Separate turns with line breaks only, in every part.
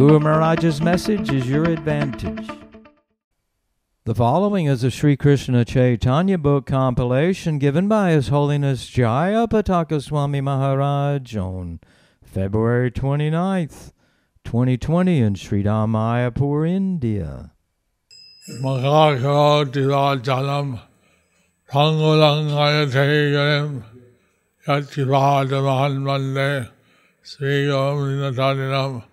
Guru Maharaj's message is your advantage. The following is a Sri Krishna Chaitanya book compilation given by His Holiness Jaya Pataka Swami Maharaj on February 29th, 2020 in Sri Mayapur, India.
Govinatarinam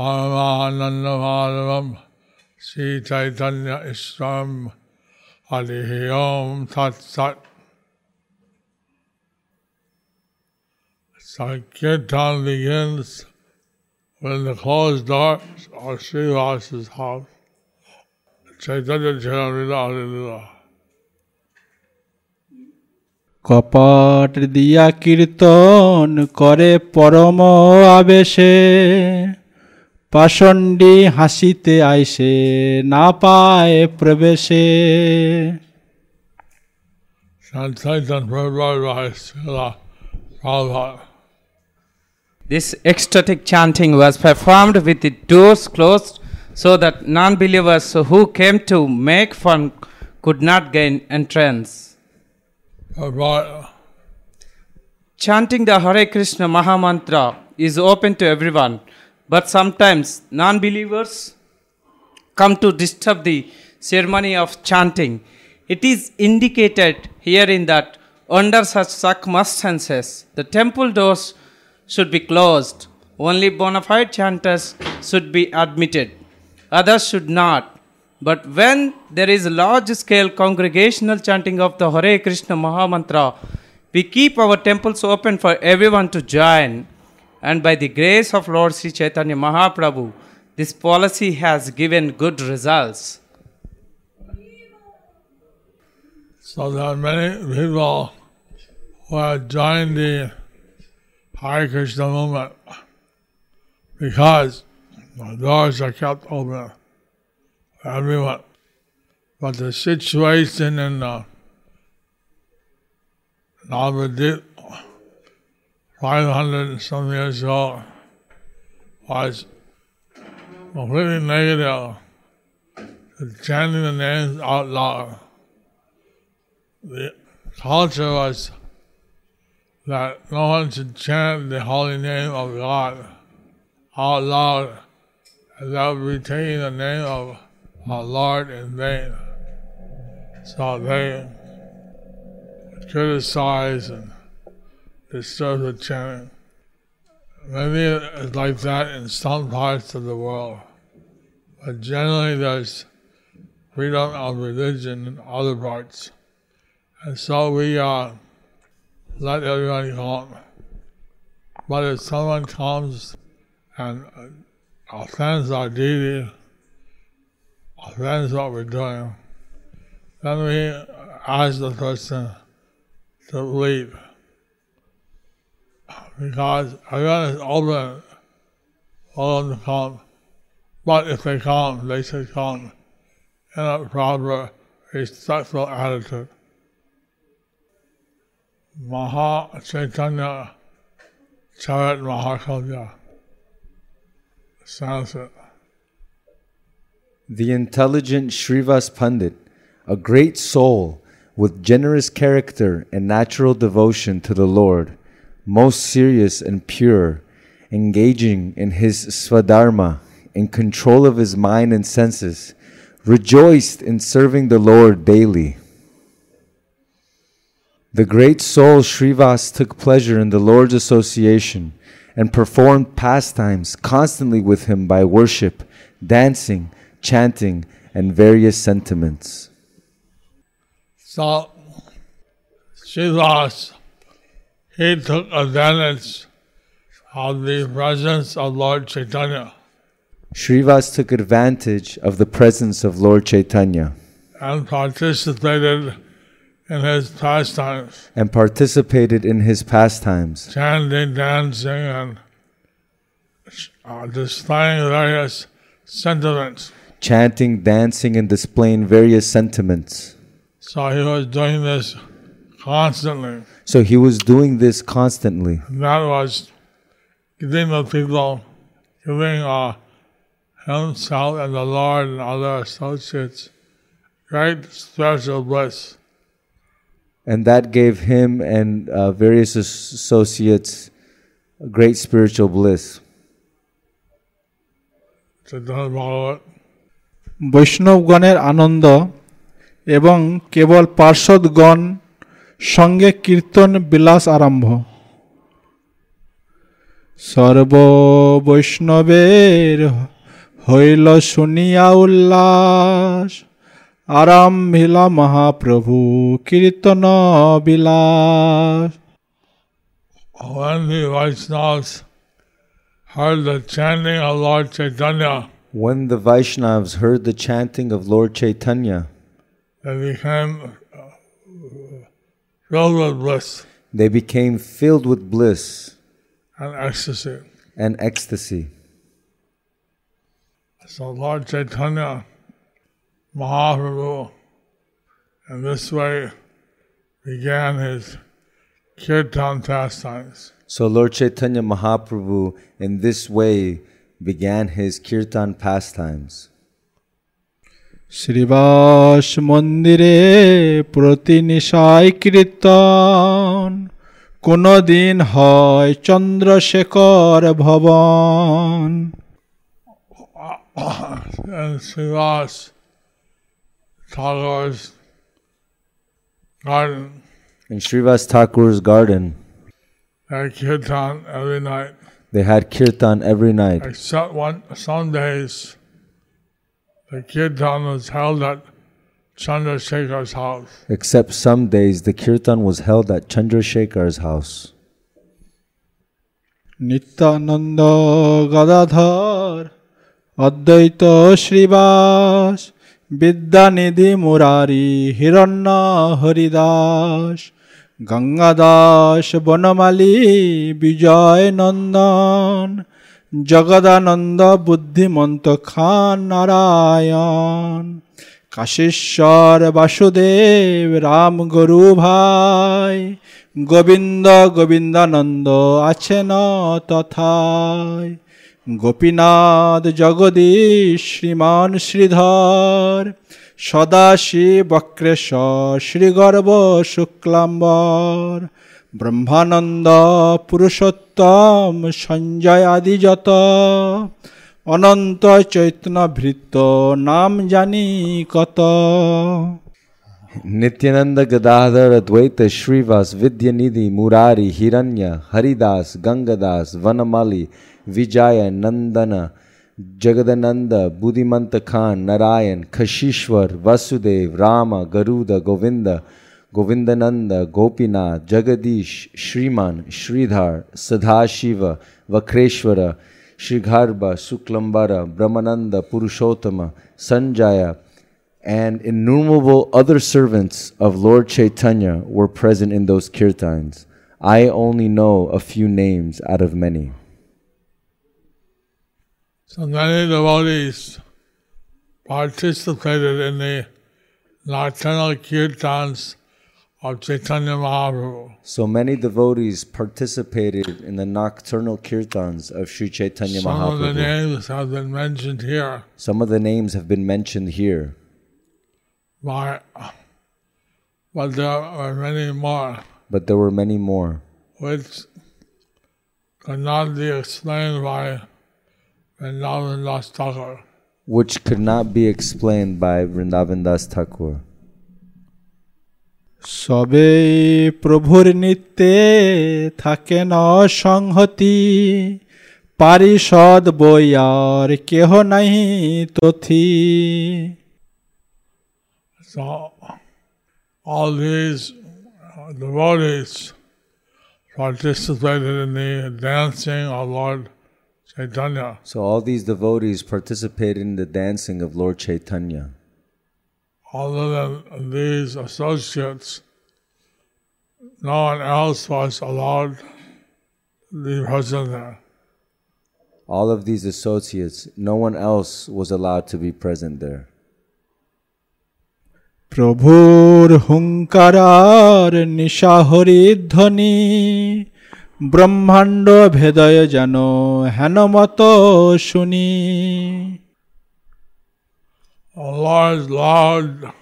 Paramahanandamadavam Sri Chaitanya Isram Harihi Om Tat Sat Sankirtan begins when the closed doors of Srivasa's house. Chaitanya Charanila Hallelujah.
কপট দিয়া কীর্তন করে পরম আবেশে পাষণ্ডী হাসিতে আইসে না পায় প্রবেশে
Translation Prabhupada by Srila Prabhupada.
This ecstatic chanting was performed with the doors closed so that non believers who came to make fun could not gain entrance.
Prabhupada.
Chanting the Hare Krishna Mahamantra is open to everyone, but sometimes non believers come to disturb the ceremony of chanting. It is indicated here in that under such circumstances, the temple doors should be closed. Only bona fide chanters should be admitted, others should not. But when there is large scale congregational chanting of the Hare Krishna Mahamantra, we keep our temples open for everyone to join. And by the grace of Lord Sri Chaitanya Mahaprabhu, this policy has given good results.
So there are many people who have joined the Hare Krishna movement because the doors are kept open for everyone. But the situation in uh, Navadip 500 and some years ago was completely negative. Chanting the names out loud the culture was that no one should chant the holy name of God out loud, and that would be taking the name of our Lord in vain. So they criticize and disturb the chanting. Maybe it's like that in some parts of the world, but generally there's freedom of religion in other parts. And so we uh, let everybody come. But if someone comes and uh, offends our deity, offends what we're doing, then we ask the person to leave. Because everyone is open for them to come. But if they come, they should come in a proper, respectful attitude. Maha Chaitanya Charat Mahakalya. Sanskrit.
The intelligent Srivas Pandit, a great soul with generous character and natural devotion to the Lord, most serious and pure, engaging in his swadharma, in control of his mind and senses, rejoiced in serving the Lord daily. The great soul Srivas took pleasure in the Lord's association and performed pastimes constantly with him by worship, dancing, chanting, and various sentiments.
So, Srivas, he took advantage of the presence of Lord Chaitanya
Srivas took advantage of the presence of Lord Chaitanya
and participated in his pastimes,
and participated in his pastimes,
chanting, dancing, and uh, displaying various sentiments.
chanting, dancing, and displaying various sentiments.
So he was doing this constantly.
So he was doing this constantly.
And that was giving the people, giving uh, himself and the Lord and other associates great spiritual bliss.
And that gave him and uh, various as- associates great spiritual bliss.
Chaitanya Bhagavat.
বৈষ্ণবগণের আনন্দ এবং কেবল পার্শ্বদগণ সঙ্গে কীর্তন বিলাস আরম্ভ সর্ব বৈষ্ণবের হইল শুনিয়া উল্লাস আরম্ভিলা মহাপ্রভু কীর্তন বিলাস
When the Vaishnavas heard the chanting of Lord Chaitanya,
When the Vaishnavas heard the chanting of Lord Chaitanya,
they became uh, filled with bliss
they became filled with bliss
and ecstasy.
and ecstasy.
So Lord Chaitanya Mahaprabhu in this way began his kirtan pastimes.
So Lord Chaitanya Mahaprabhu in this way began his kirtan pastimes.
Srivas মন্দিরে প্রতি নিশায় কীর্তন কোনো দিন হয় চন্দ্রশেখর ভবন
and Srivas Thakur's garden
In Srivas Thakur's garden,
had kirtan every night,
they had kirtan every night,
except one some days the kirtan was held at Chandrasekhar's house.
except some days the kirtan was held at Chandrasekhar's house.
Nityananda Gadadhar অদ্বৈত শ্রীবাস বিদ্যানিধি মুরারি হিরণ্য হরিদাস গঙ্গাদাস বনমালী বিজয় নন্দন জগদানন্দ বুদ্ধিমন্ত খান নারায়ণ। কাশীশ্বর বাসুদেব, রাম গরু ভাই, গোবিন্দ গোবিন্দানন্দ আছেন তথায়। গোপীনাথ জগদীশ, শ্রীমান শ্রীধর, সদাশিব বক্রেশ্বর, শ্রীগর্ভ শুক্লাম্বর ब्रह्मानंद पुरुषोत्तम संजय आदि जत अनंत चैतन्य भृत नाम जानी कत
नित्यानंद गदाधर द्वैत श्रीवास विद्यानिधि मुरारी हिरण्य हरिदास गंगादास वनमाली विजय नंदन जगदनंद बुद्धिमंत Khan Narayan खशीश्वर Vasudev Ram गरुद Govind Govindananda Gopinath Jagadish Shriman Sridhar Sadhashiva Vakreshwara Shrigarbha Suklambara Brahmananda Purushottama Sanjaya and innumerable other servants of Lord Chaitanya were present in those kirtans. I only know a few names out of many.
Many devotees participated in the nocturnal kirtans of Chaitanya Mahaprabhu.
So many devotees participated in the nocturnal kirtans of Sri Chaitanya
Some of the
Mahaprabhu.
names have been mentioned here
Some of the names have been mentioned here,
by, but there were many more
but there were many more,
which cannot be explained by Vrindavan Das Thakur.
which could not be explained by Vrindavan Das Thakur.
সবে প্রভুর নিত্যে থাকেন সংহতি পারিষদ বইয়ার কেহ নাহি তথি
So all these uh, devotees participated in the dancing of Lord Chaitanya.
So all these devotees participated in the dancing of Lord Chaitanya.
Other than these associates, no one else was allowed to be present there.
All of these associates, no one else was allowed to be present there.
প্রভুর হুঙ্কারার নিশাহরি ধ্বনি ব্রহ্মাণ্ড ভেদয় যেন হেনমত শুনি
Large, loud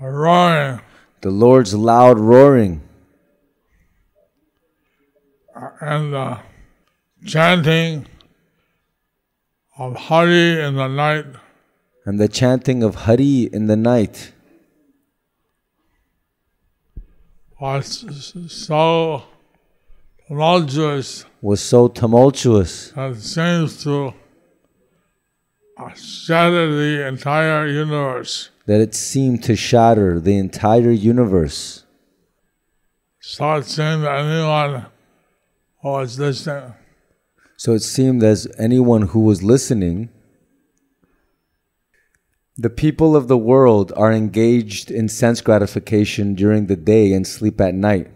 roaring.
The Lord's loud roaring.
And the chanting of Hari in the night.
And the chanting of Hari in the night.
Was so tumultuous.
Was so tumultuous.
That seems to shatter the entire universe.
that it seemed to shatter the entire universe.
So it seemed that anyone who was listening
So it seemed as anyone who was listening, the people of the world are engaged in sense gratification during the day and sleep at night.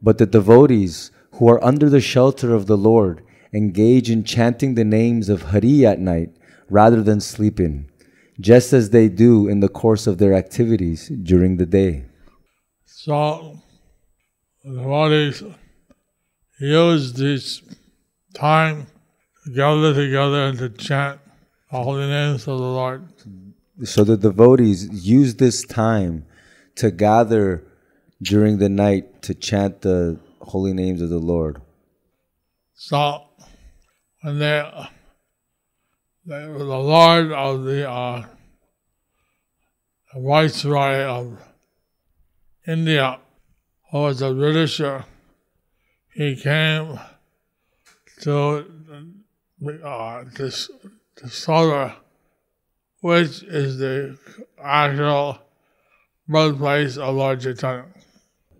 But the devotees who are under the shelter of the Lord engage in chanting the names of Hari at night rather than sleeping, just as they do in the course of their activities during the day.
So the devotees use this time to gather together and to chant the holy names of the Lord.
So the devotees use this time to gather during the night to chant the holy names of the Lord.
So when they, the Lord of the, uh, Viceroy of India, who was a Britisher, he came to uh, dis- discover which is the actual birthplace of Lord Chaitanya.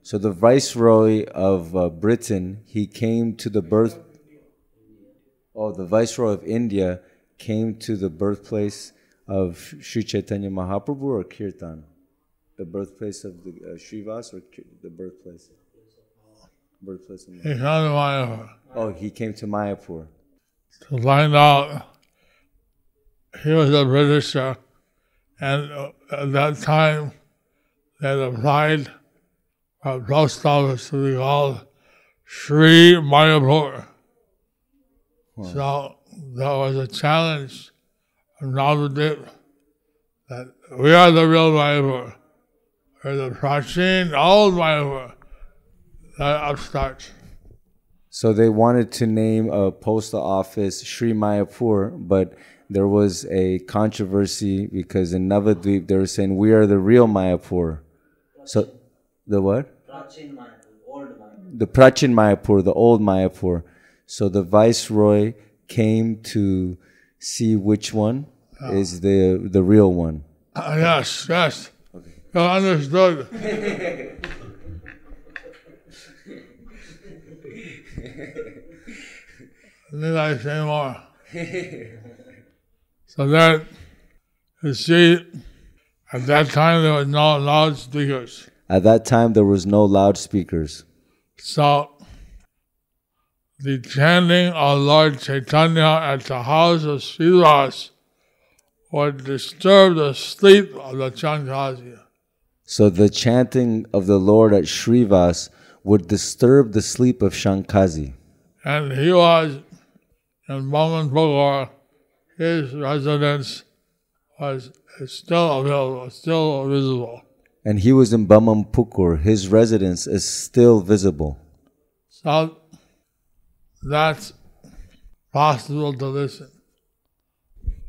So the viceroy of uh, Britain, he came to the birth. Oh, the viceroy of India came to the birthplace of Sri Chaitanya Mahaprabhu or Kirtan, the birthplace of the uh, Srivas or Ki- the birthplace. Birthplace. Of
He came to Mayapur.
oh, he came to Mayapur.
to find out he was a Britisher, and uh, at that time they had applied a post office to be called Sri Mayapur. So that was a challenge from Navadip that we are the real Mayapur. We're the Prachin, old Mayapur. That upstarts.
So they wanted to name a postal office Sri Mayapur, but there was a controversy because in Navadvip they were saying we are the real Mayapur. So the what? The Prachin Mayapur, the old Mayapur. So the viceroy came to see which one is the the real one.
Ah, yes, yes. You understood. Need I say more? so that, you see, at that time there was no loudspeakers.
At that time there was no loudspeakers.
So the chanting of Lord Chaitanya at the house of Srivas would disturb the sleep of the Chand Kazi.
So the chanting of the Lord at Srivas would disturb the sleep of Chand Kazi.
And he was in Bhamanpur, his residence was is still available, still visible.
And he was in Bamanpukur. His residence is still visible.
So that's possible to listen.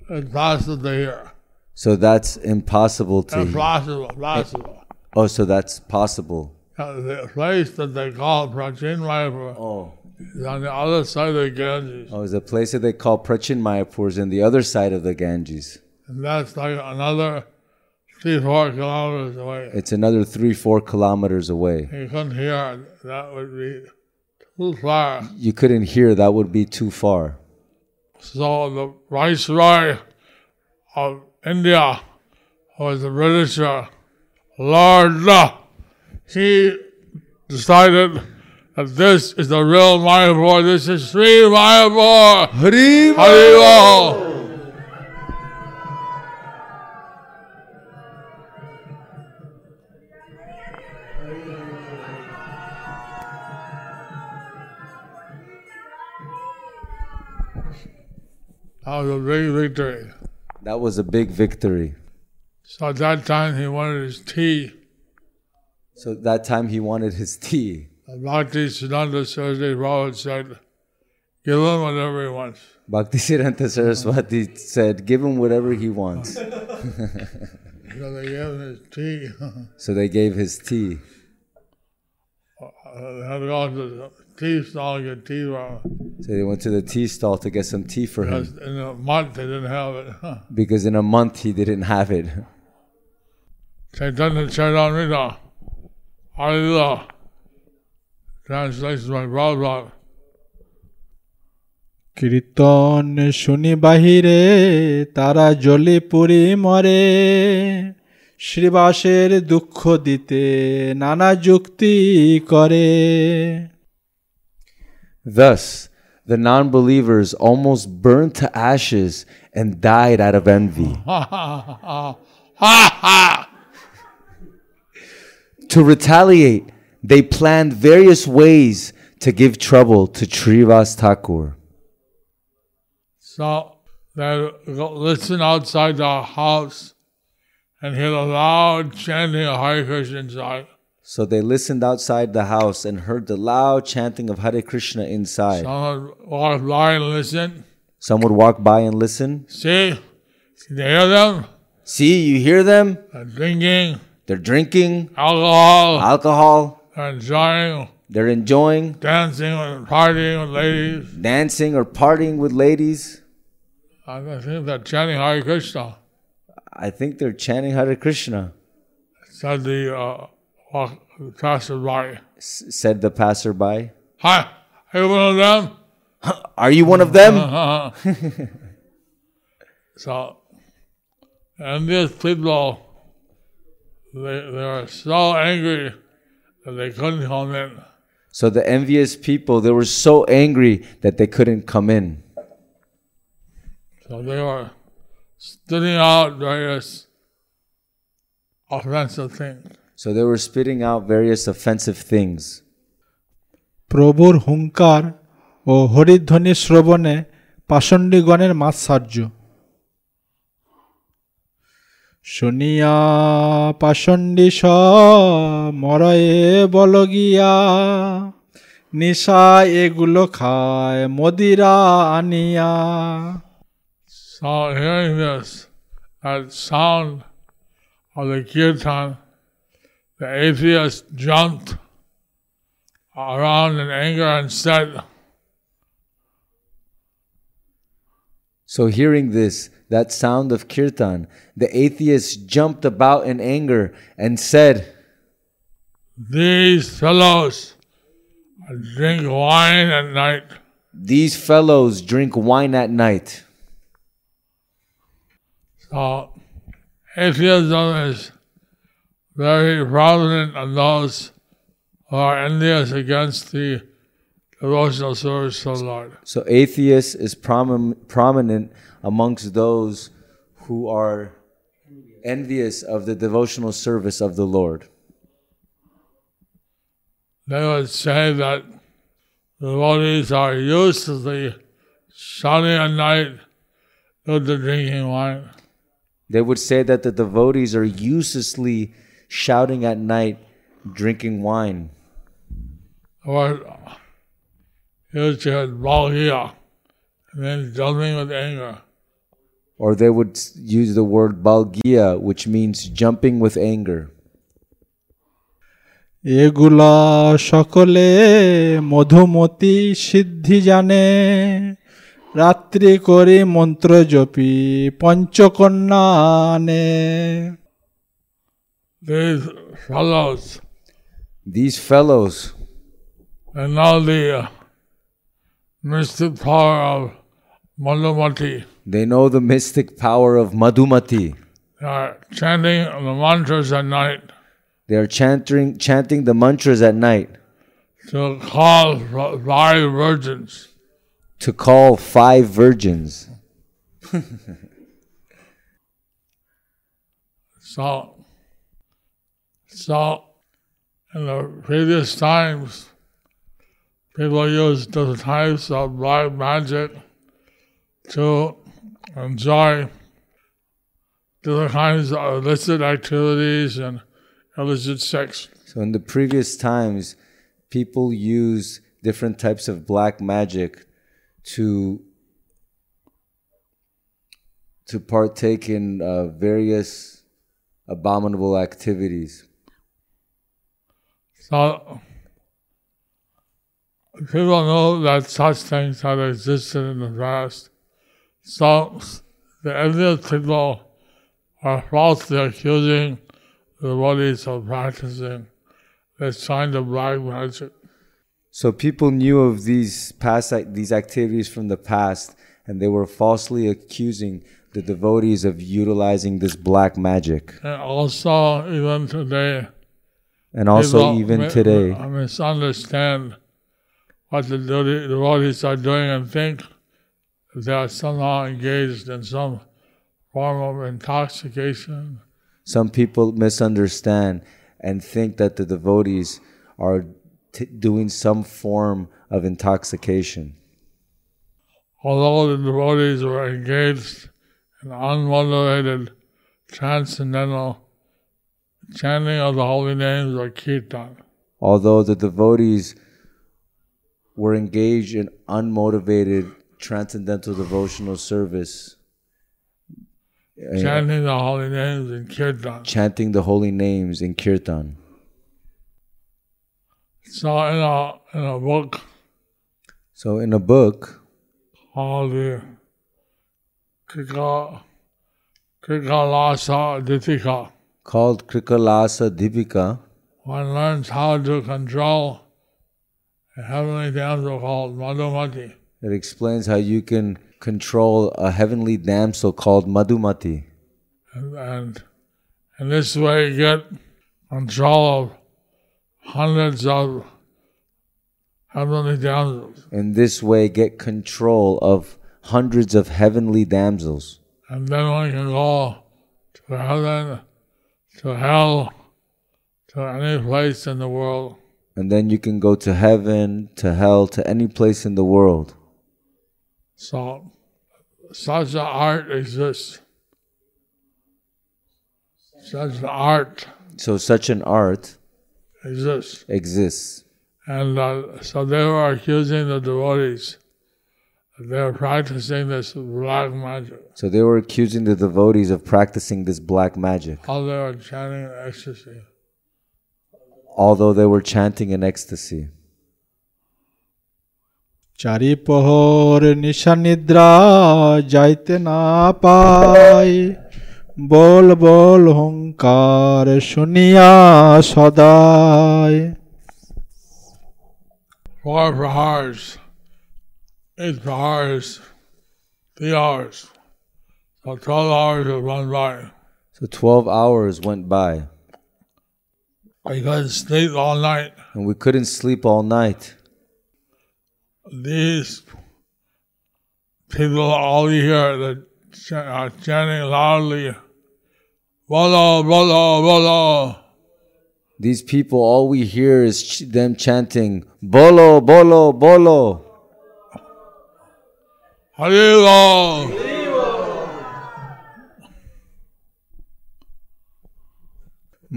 It's possible to hear.
So that's impossible to.
It's possible, possible.
Oh, so that's possible.
Uh, The place that they call Prachin Mayapur
Oh.
is on the other side of the Ganges.
Oh, the place that they call Prachin Mayapur is on the other side of the Ganges.
And that's like another three, four kilometers away.
It's another three, four kilometers away.
You couldn't hear it. That would be too far.
You couldn't hear, that would be too far.
So the Viceroy of India was the Britisher, Lord, uh, he decided that this is the real Mayapur, this is Sri Mayapur.
Hari
Haribol. That was a big victory.
That was a big victory.
So at that time he wanted his tea.
So at that time he wanted his tea.
Bhakti Siddhanta Saraswati Prabhupada said, give him whatever he wants.
Bhaktisiddhanta Saraswati said, give him whatever he wants.
So they gave him his tea.
So they gave his tea
gone to the tea stall to get tea.
So they went to the tea stall to get some tea for him.
In a month, they didn't have it.
because in a month, he didn't have it.
Chaitanya Charitamrita, Alila, translation by Prabhupada.
কীর্তন শুনি বাহিরে তারা পুরি মরে শ্রীবাসের দুঃখ দিতে নানা যুক্তি করে
Thus, the non believers almost burned to ashes and died out of envy. to retaliate, they planned various ways to give trouble to Srivas Thakur.
So they listen outside our house and hear the loud chanting of Hare Krishna inside.
So they listened outside the house and heard the loud chanting of Hare Krishna inside.
Someone walk by and listen.
Some would walk by and listen.
See, you hear them?
See, you hear them?
They're drinking
They're drinking
alcohol,
alcohol,
they're enjoying,
they're enjoying
dancing or partying with ladies.
dancing or partying with ladies.
I think they're chanting Hare Krishna.
I think they're chanting Hare Krishna,
Said the uh, walk, passerby.
s- said the passerby.
Hi, are you one of them?
Are you one of them?
So, and these people, they, they were so angry that they couldn't come in.
So the envious people, they were so angry that they couldn't come in.
So they were spitting out various offensive things.
So they were spitting out various offensive things.
প্রভুর হুঙ্কার ও হরিধ্বনি শ্রবণে পাষণ্ডীগণের মাৎসার্য শুনিয়া পাষণ্ডী স মরয়ে বল গিয়া নিশা এগুলো খায় মদিরা আনিয়া
So hearing this, that sound of the kirtan, the atheist jumped around in anger and said,
So hearing this, that sound of kirtan, the atheist jumped about in anger and said,
These fellows drink wine at night.
These fellows drink wine at night.
So atheism is very prominent in those who are envious against the devotional service of the Lord.
So atheist is prom- prominent amongst those who are envious of the devotional service of the Lord.
They would say that the devotees are uselessly shouting at night due the drinking wine.
They would say that the devotees are uselessly shouting at night, drinking wine.
Or used to have balgia, and then jumping with anger.
Or they would s- use the word balgia, which means jumping with anger.
এগুলা সকলে মধুমতি সিদ্ধি জানে রাত্রি করি মন্ত্র জপি পঞ্চকন্যা আনে
These fellows,
These fellows,
they know the uh, mystic power of Madhumati.
They know the mystic power of Madhumati.
They are chanting the mantras at night
They are chanting, chanting the mantras at night
to call f- five virgins.
to call five virgins.
So, so in the previous times, people used the types of black magic to enjoy different kinds of illicit activities and illicit sex.
So, in the previous times, people used different types of black magic to to partake in uh, various abominable activities.
So people know that such things have existed in the past. So the evidence people are falsely accusing the bodies of practicing this kind of black magic.
So people knew of these past these activities from the past, and they were falsely accusing the devotees of utilizing this black magic.
And also, even today,
And also, even
mi-
today,
misunderstand what the devotees are doing and think that they are somehow engaged in some form of intoxication.
some people misunderstand and think that the devotees are t- doing some form of intoxication.
Although the devotees were engaged in unmotivated transcendental chanting of the holy names or kirtan.
Although the devotees were engaged in unmotivated transcendental devotional service, uh,
Chanting the holy names in kirtan.
chanting the holy names in kirtan.
So in a in a book
So, in a book
called the Krikalasa Dipika,
called Krikalasa Dipika,
one learns how to control a heavenly damsel called Madhumati.
it explains how you can control a heavenly damsel called Madhumati.
and, and in this way you get control of hundreds of heavenly damsels.
In this way, get control of hundreds of heavenly damsels.
And then one can go to heaven, to hell, to any place in the world.
And then you can go to heaven, to hell, to any place in the world.
So such an art exists. Such an art
So, such an art
exists.
exists.
And uh, so they were accusing the devotees that they were practicing this black magic.
So, they were accusing the devotees of practicing this black magic,
While they were chanting in ecstasy.
although they were chanting in ecstasy.
চারি প্রহর নিশা নিদ্রা যাইতে না পায় বল বল হংকার শুনিয়া সদায়
Four prahars, eight prahars, three hours. So 12 hours have run by.
So, 12 hours went by,
I couldn't sleep all night.
and we couldn't sleep all night.
These people all hear that ch- are chanting loudly, Bolo, Bolo, Bolo.
These people, all we hear is ch- them chanting, Bolo, Bolo, Bolo.
Harilo.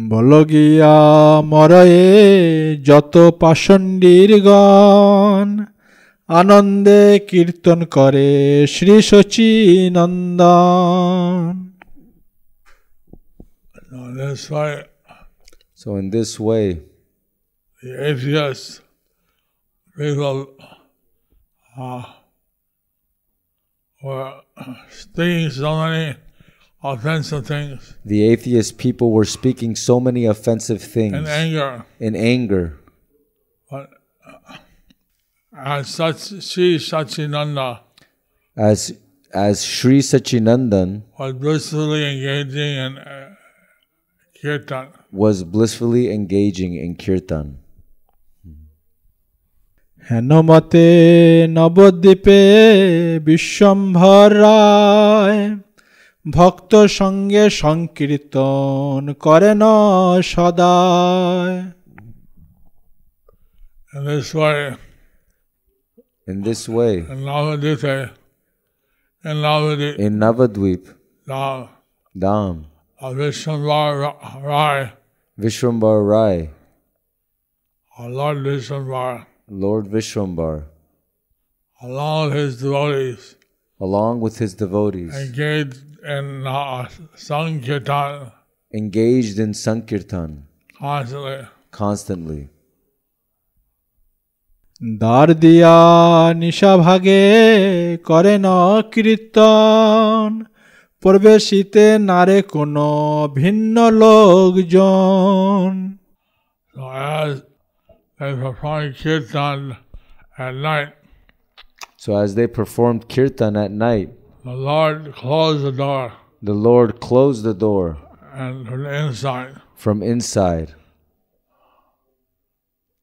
বল গিয়া মরয়ে যত পাষণ্ডীর গণ আনন্দে কীর্তন করে শ্রী শচী নন্দন
no, that's why
So, in this way,
the atheists, people uh, were speaking so many offensive things
the atheist people were speaking so many offensive things
in anger.
in anger.
But uh, as such, Sri Sachinanda
As as Sri Sachinandan
was blissfully engaging in uh, kirtan.
was blissfully engaging in kirtan.
হেনমতে নবদ্বীপে বিশ্বম্ভর রায় ভক্ত সঙ্গে সংকীর্তন করেন সদায়
In this way,
In this way,
in Navadite, in Navadite,
in Navadvip,
Dhaam,
Dham,
of Vishnuvar Rai,
Vishwambar Rai,
our Lord Vishnuvar,
Lord Vishwambar,
along with his devotees,
along with his devotees,
engaged in uh, Sankirtan
engaged in Sankirtan
constantly.
constantly.
দ্বার দিয়া নিশা ভাগে করেন কীর্তন প্রবেশিতে নারে কোনো ভিন্ন লোকজন
So as they perform kirtan at night,
So as they performed kirtan at night,
the Lord closed the door
the Lord closed the door
and from the inside
from inside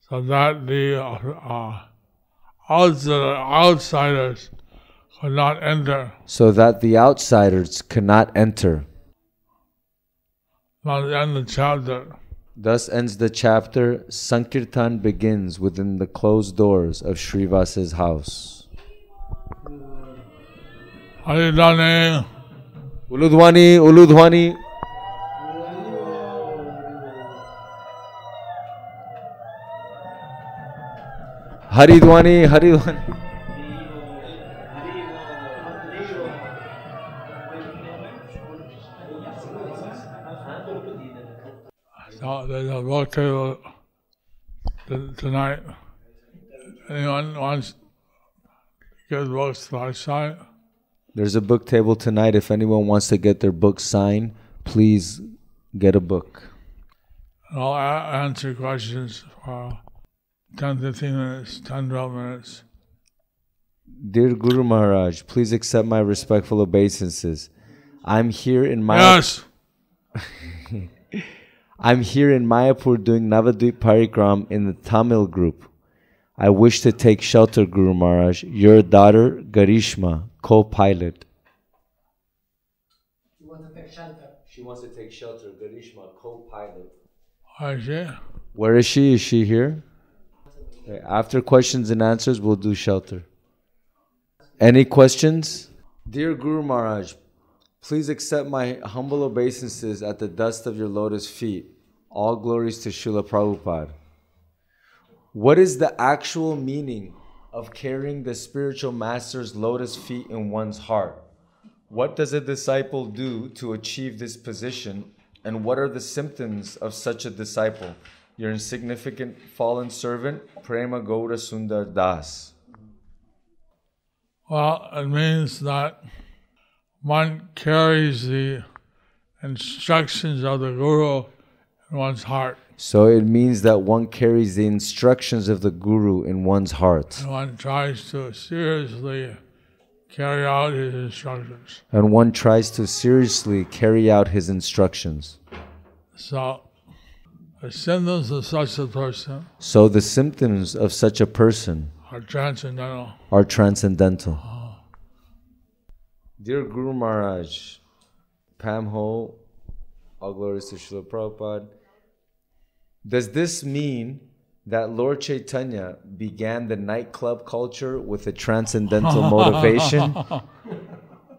so that the uh, uh, outsider, outsiders could not enter.
so that the outsiders could not enter.
Not end the chapter.
Thus ends the chapter. Sankirtan begins within the closed doors of Srivasa's house.
Haridane,
Uludwani, Uludwani. Haridwani, Haridwani.
A book table tonight. Anyone wants to get books to my?
There's a book table tonight. If anyone wants to get their book signed, please get a book.
I'll a- answer questions for 10, 15 minutes, 10, 12 minutes.
Dear Guru Maharaj, please accept my respectful obeisances. I'm here in my
Yes!
I'm here in Mayapur doing Navadvip Parikram in the Tamil group. I wish to take shelter, Guru Maharaj. Your daughter, Garishma, co-pilot. She wants to take shelter. She wants to take shelter. Garishma, co-pilot.
I see.
Where is she? Is she here? Okay, after questions and answers, we'll do shelter. Any questions? Dear Guru Maharaj, please accept my humble obeisances at the dust of your lotus feet. All glories to Srila Prabhupada. What is the actual meaning of carrying the spiritual master's lotus feet in one's heart? What does a disciple do to achieve this position? And what are the symptoms of such a disciple? Your insignificant fallen servant, Prema Gaura Sundar Das.
Well, it means that one carries the instructions of the Guru in one's heart.
So it means that one carries the instructions of the Guru in one's heart,
And one tries to seriously carry out his instructions.
and one tries to seriously carry out his instructions.
So, the symptoms of such a person
So the symptoms of such a person
are transcendental.
are transcendental. Uh-huh. Dear Guru Maharaj, Pam Ho, all glories to Srila Prabhupada. Does this mean that Lord Chaitanya began the nightclub culture with a transcendental motivation?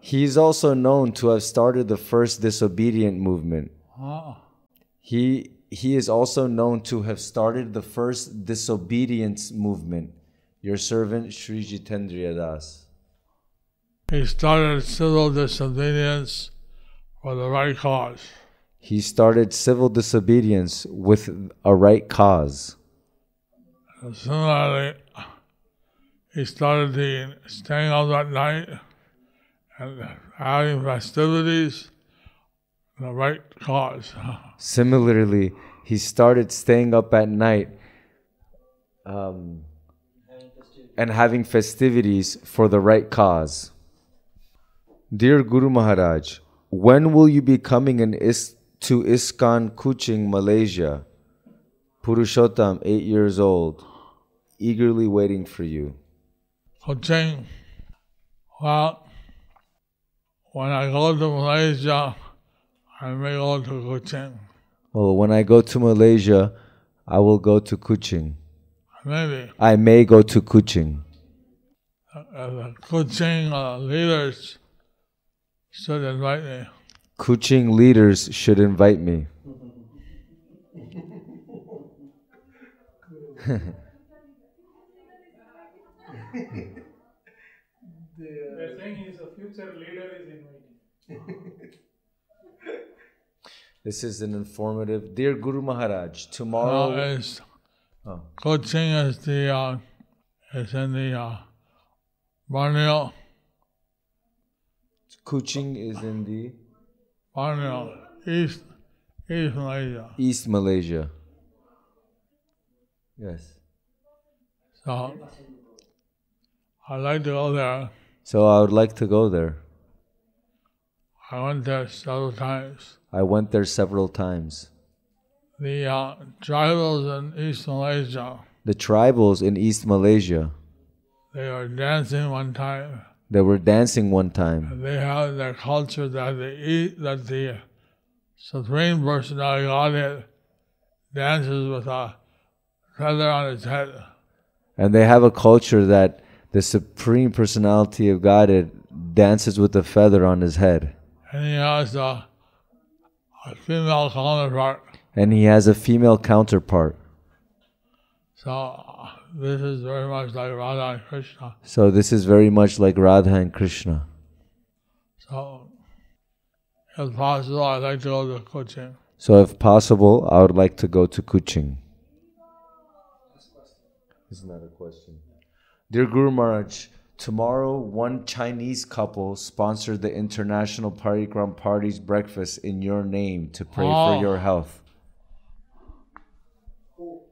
He is also known to have started the first disobedient movement. He, he is also known to have started the first disobedience movement. Your servant Sri Jitendriya Das.
He started civil disobedience for the right cause.
He started civil disobedience with a right cause.
And similarly, he started the staying up at night and having festivities for the right cause.
Similarly, he started staying up at night um, and having festivities for the right cause. Dear Guru Maharaj, when will you be coming in is- to ISKCON Kuching, Malaysia? Purushottam, 8 years old, eagerly waiting for you.
Kuching. Well, when I go to Malaysia, I may go to Kuching.
Well, when I go to Malaysia, I will go to Kuching.
Maybe
I may go to Kuching.
uh, the Kuching uh, leaders should invite me.
Kuching leaders should invite me.
They're saying he's a future leader is inviting.
This is an informative. Dear Guru Maharaj, tomorrow.
is
Oh.
Kuching is the uh, is in the uh, Borneo,
Kuching is in the
Borneo, East East Malaysia.
East Malaysia. Yes.
So I'd like to go there.
So I would like to go there.
I went there several times.
I went there several times.
The uh, tribals in East Malaysia,
The tribals in East Malaysia,
they were dancing one time.
They were dancing one time.
They have their culture that they eat, that the Supreme Personality Godhead dances with a feather on his head.
And they have a culture that the Supreme Personality of Godhead dances with a feather on his head.
And he has a, a female counterpart.
And he has a female counterpart.
So this is very much like Radha and Krishna.
So this is very much like Radha and Krishna.
So if possible, I'd like to go to Kuching.
So if possible, I would like to go to Kuching. Isn't that a question? Dear Guru Maharaj, tomorrow one Chinese couple sponsored the International Parikrama Party's breakfast in your name to pray
Oh.
for your health.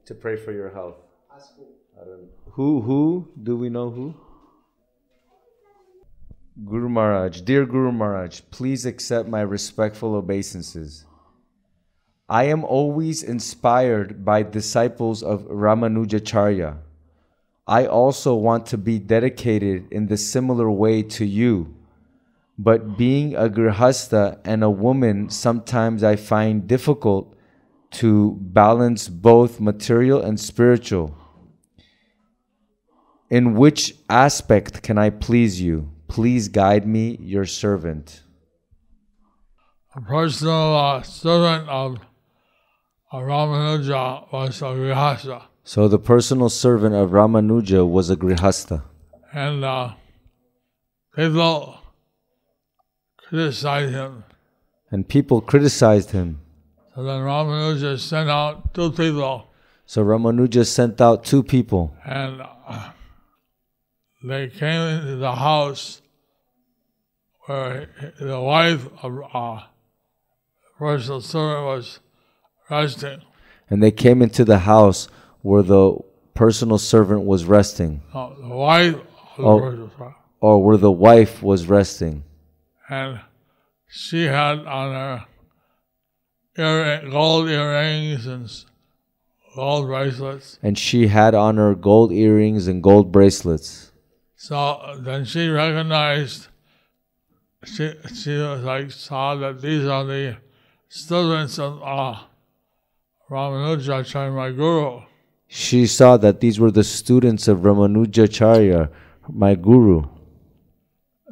To pray for your health. Don't know. Who? Who? Do we know who? Guru Maharaj, dear Guru Maharaj, please accept my respectful obeisances. I am always inspired by disciples of Ramanujacharya. I also want to be dedicated in the similar way to you. But being a grihasta and a woman, sometimes I find difficult to balance both material and spiritual. In which aspect can I please you? Please guide me, your servant.
A personal uh, servant of, Ramanuja was a Grihasta.
So the personal servant of Ramanuja was a grihasta.
And uh, people criticized him.
And people criticized him.
So then Ramanuja sent out two people,
So Ramanuja sent out two people.
and uh, they came into the house where the wife of uh, personal servant was resting.
And they came into the house where the personal servant was resting,
No, the wife of the
Oh.
personal servant.
or where the wife was resting.
And she had on her earring, gold earrings and gold bracelets.
And she had on her gold earrings and gold bracelets.
So then she recognized, she, she was like, saw that these are the students of uh, Ramanujacharya, my guru.
She saw that these were the students of Ramanujacharya, my guru.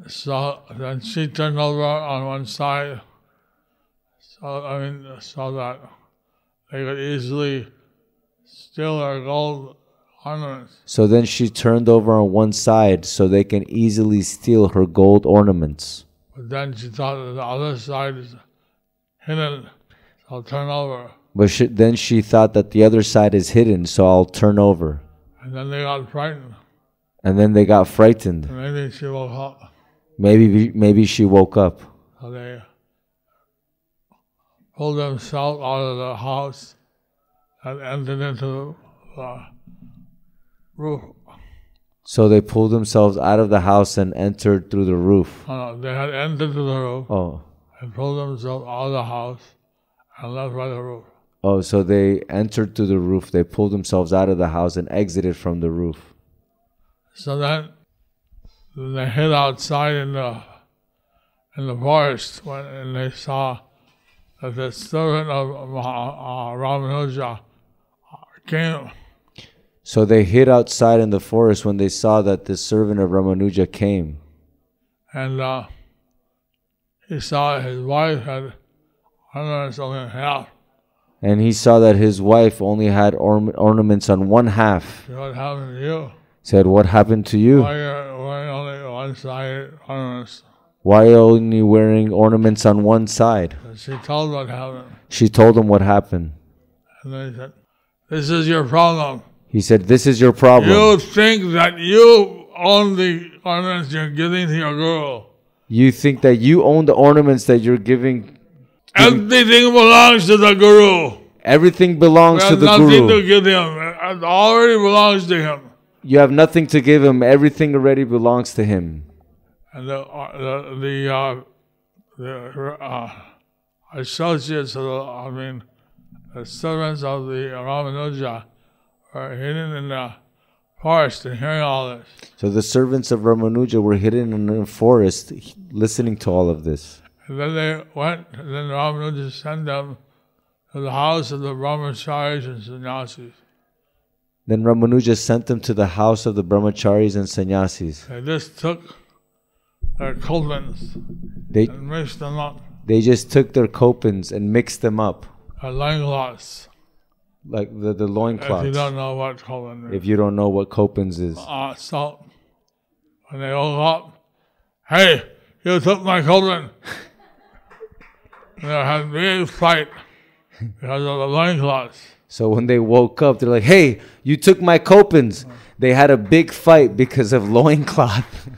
So then she turned over on one side, so I mean, so that they could easily steal their gold.
So then she turned over on one side so they can easily steal her gold ornaments.
But then she thought that the other side is hidden, so I'll turn over.
But she, then she thought that the other side is hidden, so I'll turn over.
And then they got frightened.
And then they got frightened.
Maybe she woke up.
Maybe maybe she woke up.
So they pulled themselves out of the house and entered into the.
So they pulled themselves out of the house and entered through the roof.
Uh, they had entered through the roof
Oh.
and pulled themselves out of the house and left by the roof.
Oh, so they entered through the roof. They pulled themselves out of the house and exited from the roof.
So then they hid outside in the in the forest when, and they saw that the servant of Maha- uh, Ramanuja came
So they hid outside in the forest when they saw that the servant of Ramanuja came.
and uh, he saw his wife had ornaments only half.
And he saw that his wife only had orm- ornaments on one half.
What happened to you?
Said, What happened to you?
Why are wearing only one side ornaments?
Why are you only wearing ornaments on one side?
And she told what happened.
She told him what happened.
And they said, This is your problem.
He said, This is your problem.
You think that you own the ornaments you're giving to your girl.
You think that you own the ornaments that you're giving.
Everything belongs to the guru.
Everything belongs to
have
the
nothing to
guru.
give him. It already belongs to him.
You have nothing to give him. Everything already belongs to him.
And the uh, the the, uh, the uh, associates the, I mean, the servants of the Ramanuja are hidden in the forest and hearing all this.
So the servants of Ramanuja were hidden in the forest listening to all of this.
And then they went, and then Ramanuja sent them to the house of the brahmacharis and sannyasis.
Then Ramanuja sent them to the house of the brahmacharis and sannyasis.
They just took their cauldrons
They,
and mixed them up,
they just took their copins and mixed them up,
their loincloths.
Like the, the
If you don't know what cauldron is.
If you don't know what copins is.
uh, so when they woke up, hey, you took my and they had a big fight because of the loincloths.
So when they woke up, they're like, hey, you took my copins. They had a big fight because of loincloth.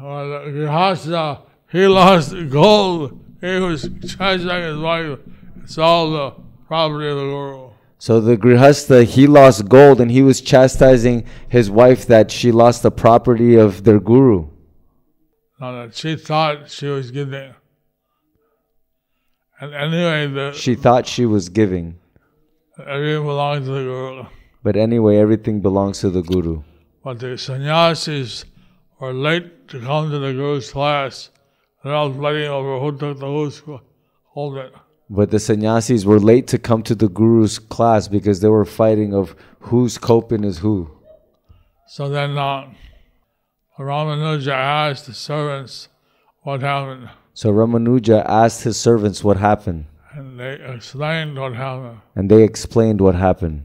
Well, Grihasta, he lost gold. He was chasing his wife. It's all the property of the guru.
So the Grihasta, he lost gold and he was chastising his wife that she lost the property of their guru.
That she thought she was giving. And anyway, the,
She thought she was giving.
everything belonged to the guru.
But anyway, everything belongs to the guru.
But the sannyasis were late to come to the Guru's class. They're all fighting over who took the who's hold it.
But the sannyasis were late to come to the guru's class because they were fighting of whose kopin is who.
So then uh, Ramanuja asked the servants what happened,
So Ramanuja asked his servants what happened,
and they explained what happened.
and they explained what happened.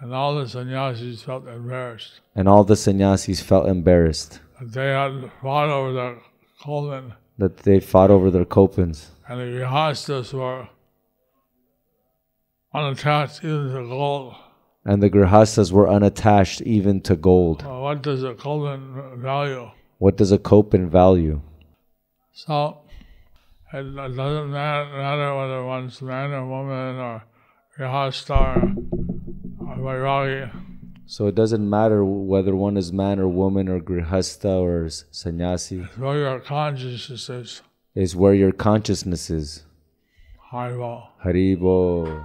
And all the sannyasis felt embarrassed
And all the sannyasis felt embarrassed
that they had fought over the cauldron,
that they fought over their kopins.
and the grihastas were unattached even to gold.
And the grihastas were unattached even to gold.
Well, what does a cauldron value?
What does a kopin value?
So it doesn't matter, whether one's man or woman or grihasta or vairagi.
So it doesn't matter whether one is man or woman or grihasta or sannyasi.
Where your consciousness is
Is where your consciousness is.
Haribol.
Haribol.